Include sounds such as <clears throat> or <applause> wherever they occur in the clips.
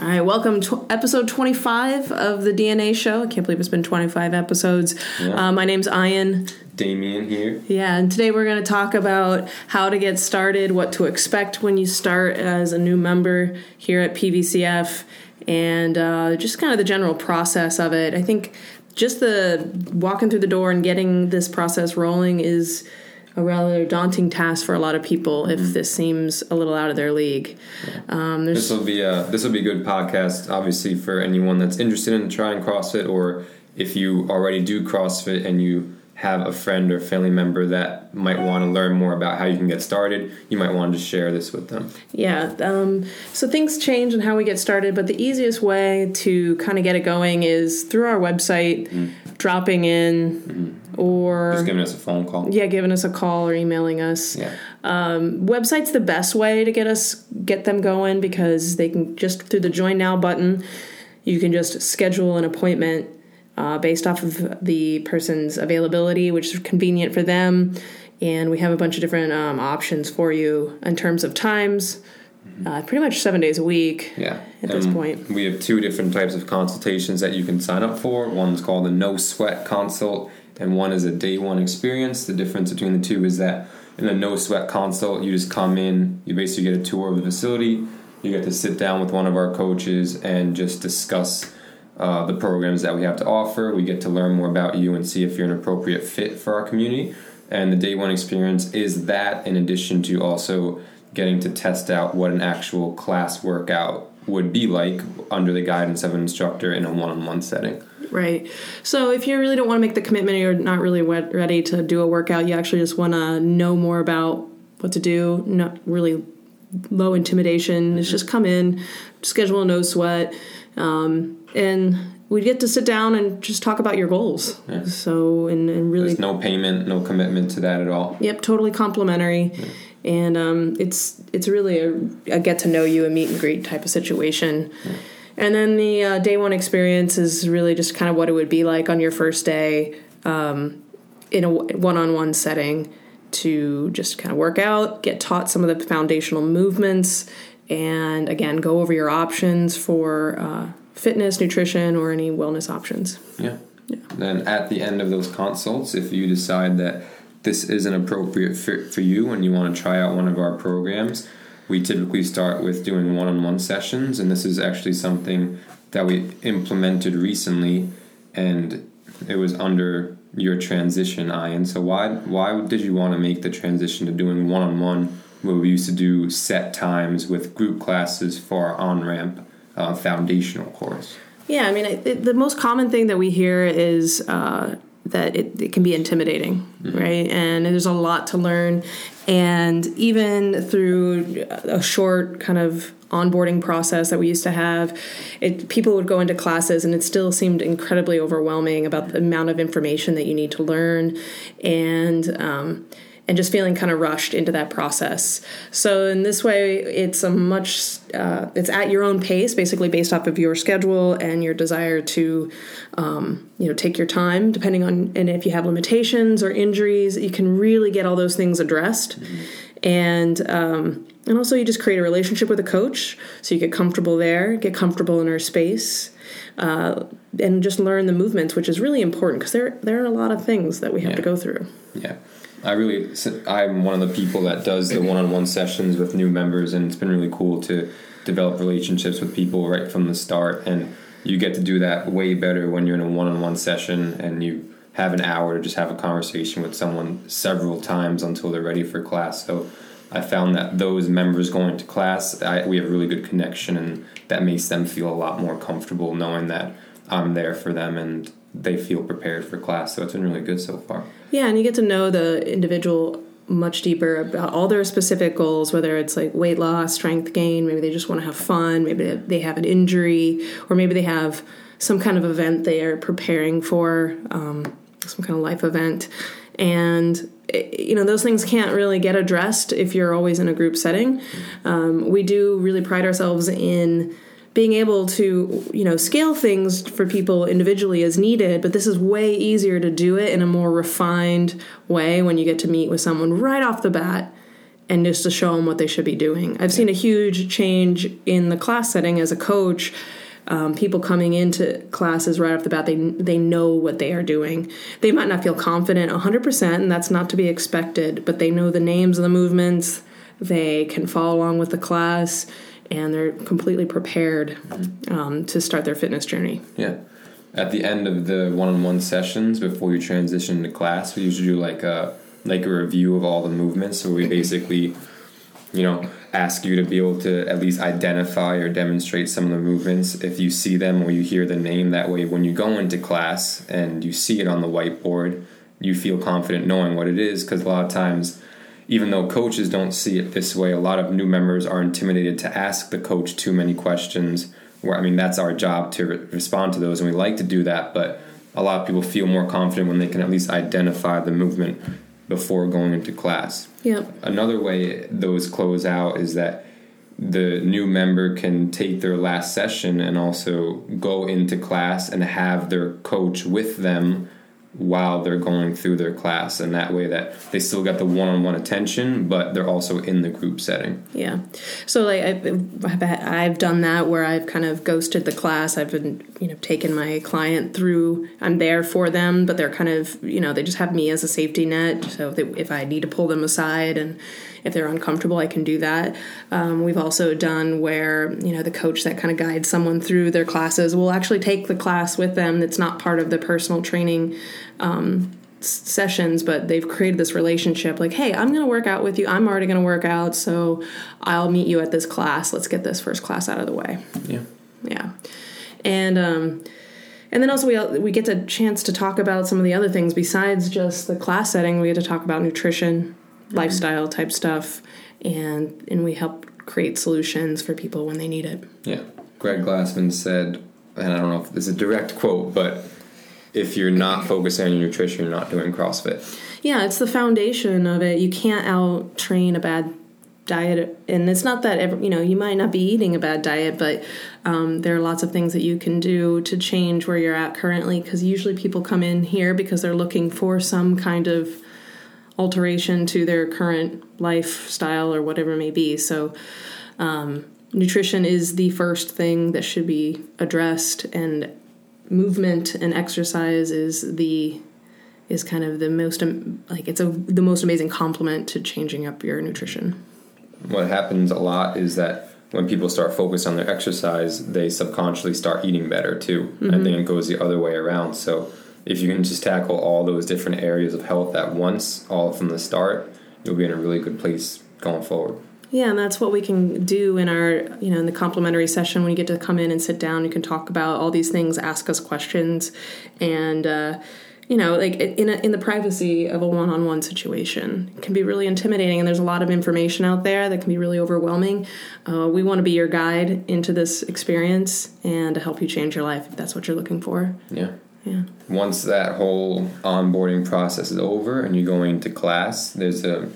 All right, welcome to episode 25 of the DNA show. I can't believe it's been 25 episodes. Yeah. Uh, my name's Ian. Damien here. Yeah, and today we're going to talk about how to get started, what to expect when you start as a new member here at PVCF, and uh, just kind of the general process of it. I think just the walking through the door and getting this process rolling is a rather daunting task for a lot of people if this seems a little out of their league. Um, This will be a this will be a good podcast, obviously for anyone that's interested in trying CrossFit, or if you already do CrossFit and you have a friend or family member that might want to learn more about how you can get started. You might want to share this with them. Yeah. Um, so things change in how we get started, but the easiest way to kind of get it going is through our website, dropping in, or Just giving us a phone call. yeah, giving us a call or emailing us. Yeah. Website's the best way to get us get them going because they can just through the join now button, you can just schedule an appointment uh, based off of the person's availability, which is convenient for them. And we have a bunch of different um, options for you in terms of times. Uh, pretty much seven days a week. Yeah. At this point. we have two different types of consultations that you can sign up for. One's called a no sweat consult, and one is a day one experience. The difference between the two is that in the no sweat consult, you just come in, you basically get a tour of the facility, you get to sit down with one of our coaches and just discuss uh, the programs that we have to offer. We get to learn more about you and see if you're an appropriate fit for our community. And the day one experience is that, in addition to also getting to test out what an actual class workout would be like under the guidance of an instructor in a one-on-one setting. Right. So if you really don't want to make the commitment, or you're not really wet- ready to do a workout, you actually just want to know more about what to do, not really low intimidation. It's just come in, schedule a no sweat, um, and we get to sit down and just talk about your goals. So and, and really, There's no payment, no commitment to that at all. yep, totally complimentary. And um, it's it's really a, a get to know you, a meet and greet type of situation. And then the uh, day one experience is really just kind of what it would be like on your first day um, in a one on one setting to just kind of work out, get taught some of the foundational movements, and again, go over your options for uh, fitness, nutrition, or any wellness options. Yeah. yeah. Then at the end of those consults, if you decide that this is an appropriate fit for you and you want to try out one of our programs, we typically start with doing one-on-one sessions, and this is actually something that we implemented recently, and it was under your transition, Ian. So why why did you want to make the transition to doing one-on-one where we used to do set times with group classes for our on-ramp uh, foundational course? Yeah, I mean, it, the most common thing that we hear is uh, that it, it can be intimidating, right? And there's a lot to learn. And even through a short kind of onboarding process that we used to have, it, people would go into classes and it still seemed incredibly overwhelming about the amount of information that you need to learn. And, um, and just feeling kind of rushed into that process. So in this way, it's a much uh, it's at your own pace, basically based off of your schedule and your desire to um, you know take your time, depending on and if you have limitations or injuries, you can really get all those things addressed. And um, and also you just create a relationship with a coach, so you get comfortable there, get comfortable in her space. Uh, and just learn the movements, which is really important because there there are a lot of things that we have Yeah. to go through. Yeah. I really, I'm one of the people that does the one-on-one sessions with new members, and it's been really cool to develop relationships with people right from the start. And you get to do that way better when you're in a one-on-one session and you have an hour to just have a conversation with someone several times until they're ready for class. So I found that those members going to class, I, we have a really good connection, and that makes them feel a lot more comfortable knowing that I'm there for them and they feel prepared for class. So it's been really good so far. Yeah, and you get to know the individual much deeper about all their specific goals, whether it's like weight loss, strength gain, maybe they just want to have fun, maybe they have an injury, or maybe they have some kind of event they are preparing for, um, some kind of life event. And eh, you know those things can't really get addressed if you're always in a group setting. Um, we do really pride ourselves in being able to you know scale things for people individually as needed but this is way easier to do it in a more refined way when you get to meet with someone right off the bat and just to show them what they should be doing. I've seen a huge change in the class setting as a coach. Um, people coming into classes right off the bat, they they know what they are doing. They might not feel confident 100%, and that's not to be expected, but they know the names of the movements. They can follow along with the class, and they're completely prepared um, to start their fitness journey. Yeah. At the end of the one-on-one sessions before you transition to class, we usually do like a like a review of all the movements. So we basically, you know, ask you to be able to at least identify or demonstrate some of the movements if you see them or you hear the name. That way, when you go into class and you see it on the whiteboard, you feel confident knowing what it is. Because a lot of times, even though coaches don't see it this way, a lot of new members are intimidated to ask the coach too many questions. Where I mean, that's our job to re- respond to those, and we like to do that, but a lot of people feel more confident when they can at least identify the movement before going into class. Yep. Another way those close out is that the new member can take their last session and also go into class and have their coach with them while they're going through their class and that way that they still get the one-on-one attention but they're also in the group setting Yeah. So like I've, I've done that where I've kind of ghosted the class. I've been you know taken my client through. I'm there for them, but they're kind of you know they just have me as a safety net. So if I need to pull them aside and if they're uncomfortable, I can do that. Um, we've also done where you know the coach that kind of guides someone through their classes will actually take the class with them. That's not part of the personal training um, sessions, but they've created this relationship. Like, hey, I'm going to work out with you. I'm already going to work out, so I'll meet you at this class. Let's get this first class out of the way. yeah Yeah, and um, and then also we we get a chance to talk about some of the other things besides just the class setting. We get to talk about nutrition, lifestyle type stuff, and and we help create solutions for people when they need it. yeah greg glassman said and i don't know if this is a direct quote but if you're not focusing on your nutrition you're not doing crossfit Yeah, it's the foundation of it. You can't out train a bad diet, and it's not that ever, you know you might not be eating a bad diet, but um, there are lots of things that you can do to change where you're at currently. Because usually people come in here because they're looking for some kind of alteration to their current lifestyle or whatever it may be. So. Um, nutrition is the first thing that should be addressed and movement and exercise is the is kind of the most like it's a the most amazing complement to changing up your nutrition. what happens a lot is that when people start focused on their exercise, they subconsciously start eating better too. I think it goes the other way around. So if you can just tackle all those different areas of health at once, all from the start, you'll be in a really good place going forward. Yeah, and that's what we can do in our, you know, in the complimentary session when you get to come in and sit down. You can talk about all these things, ask us questions, and uh, you know, like in a, in the privacy of a one-on-one situation, it can be really intimidating. And there's a lot of information out there that can be really overwhelming. Uh, we want to be your guide into this experience and to help you change your life if that's what you're looking for. Yeah. Yeah. Once that whole onboarding process is over and you're going into class, there's a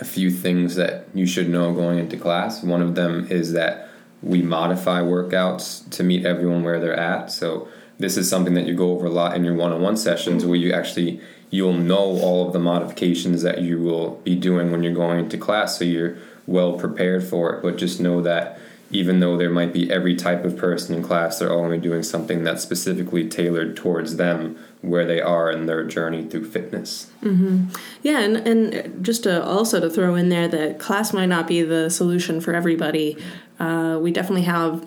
a few things that you should know going into class. One of them is that we modify workouts to meet everyone where they're at. So this is something that you go over a lot in your one-on-one sessions where you actually you'll know all of the modifications that you will be doing when you're going into class so you're well prepared for it but just know that even though there might be every type of person in class they're only doing something that's specifically tailored towards them where they are in their journey through fitness Yeah, and and just to also to throw in there that class might not be the solution for everybody. Uh, we definitely have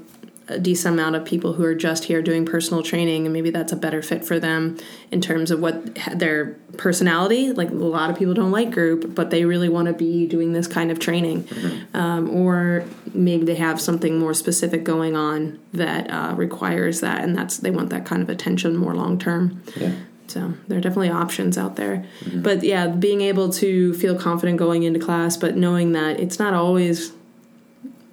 a decent amount of people who are just here doing personal training, and maybe that's a better fit for them in terms of what their personality. Like a lot of people don't like group, but they really want to be doing this kind of training, um, or maybe they have something more specific going on that uh, requires that, and that's they want that kind of attention more long term. yeah So there are definitely options out there. But yeah, being able to feel confident going into class, but knowing that it's not always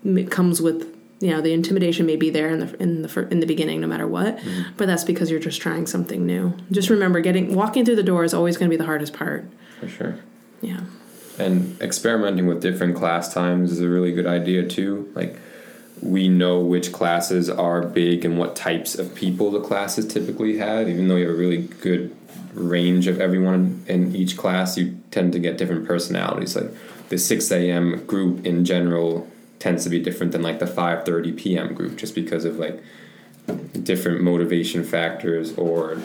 it comes with you know the intimidation may be there in the in the in the beginning no matter what mm-hmm. but that's because you're just trying something new just remember getting walking through the door is always going to be the hardest part for sure yeah And experimenting with different class times is a really good idea too. Like we know which classes are big and what types of people the classes typically have. Even though you have a really good range of everyone in each class, you tend to get different personalities. Like the 6 a.m. group in general tends to be different than like the 5:30 p.m. group, just because of like different motivation factors or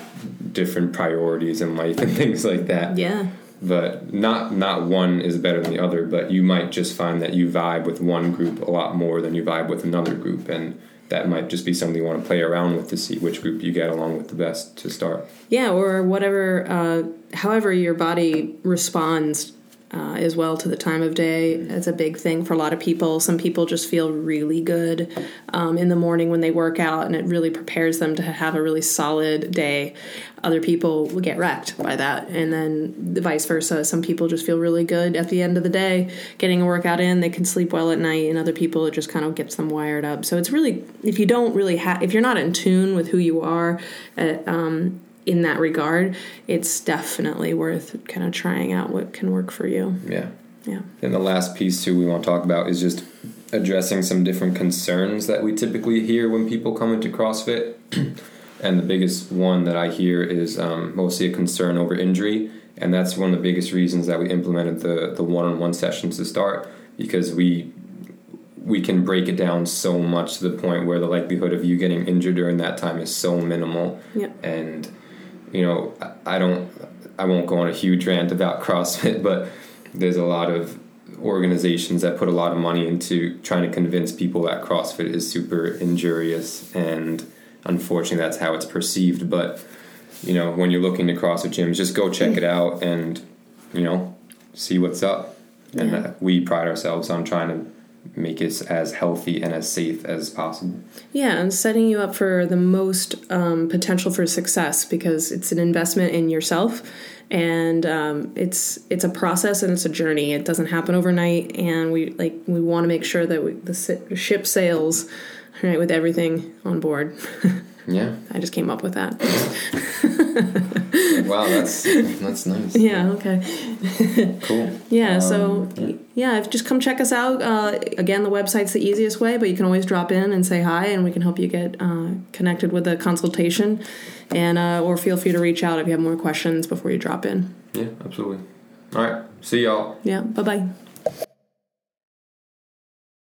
different priorities in life and <laughs> things like that. Yeah. But not not one is better than the other, but you might just find that you vibe with one group a lot more than you vibe with another group and that might just be something you want to play around with to see which group you get along with the best to start. Yeah, or whatever, uh, however your body responds uh, as well to the time of day. It's a big thing for a lot of people. Some people just feel really good um, in the morning when they work out, and it really prepares them to have a really solid day. Other people will get wrecked by that, and then vice versa. Some people just feel really good at the end of the day, getting a workout in. They can sleep well at night, and other people it just kind of gets them wired up. So it's really if you don't really have if you're not in tune with who you are. At, um, in that regard, it's definitely worth kind of trying out what can work for you. Yeah. Yeah. And the last piece too we want to talk about is just addressing some different concerns that we typically hear when people come into CrossFit. <clears throat> and the biggest one that I hear is um, mostly a concern over injury, and that's one of the biggest reasons that we implemented the the one on one sessions to start because we we can break it down so much to the point where the likelihood of you getting injured during that time is so minimal. Yep. And you know, I don't, I won't go on a huge rant about <laughs> CrossFit, but there's a lot of organizations that put a lot of money into trying to convince people that CrossFit is super injurious, and unfortunately, that's how it's perceived. But you know, when you're looking to CrossFit gyms, just go check it out and you know, see what's up. And Yeah. uh, we pride ourselves on trying to make it as healthy and as safe as possible. Yeah, and setting you up for the most um, potential for success because it's an investment in yourself, and um, it's it's a process and it's a journey. It doesn't happen overnight, and we like we want to make sure that we, the si- ship sails right with everything on board. <laughs> Yeah. I just came up with that. <laughs> Wow, <laughs> that's that's nice. yeah. Okay. <laughs> Cool. Yeah, so Um, yeah, just come check us out. Uh, again, the website's the easiest way, but you can always drop in and say hi, and we can help you get uh, connected with a consultation, and uh, or feel free to reach out if you have more questions before you drop in. Yeah, absolutely. All right. See y'all. Yeah, bye bye.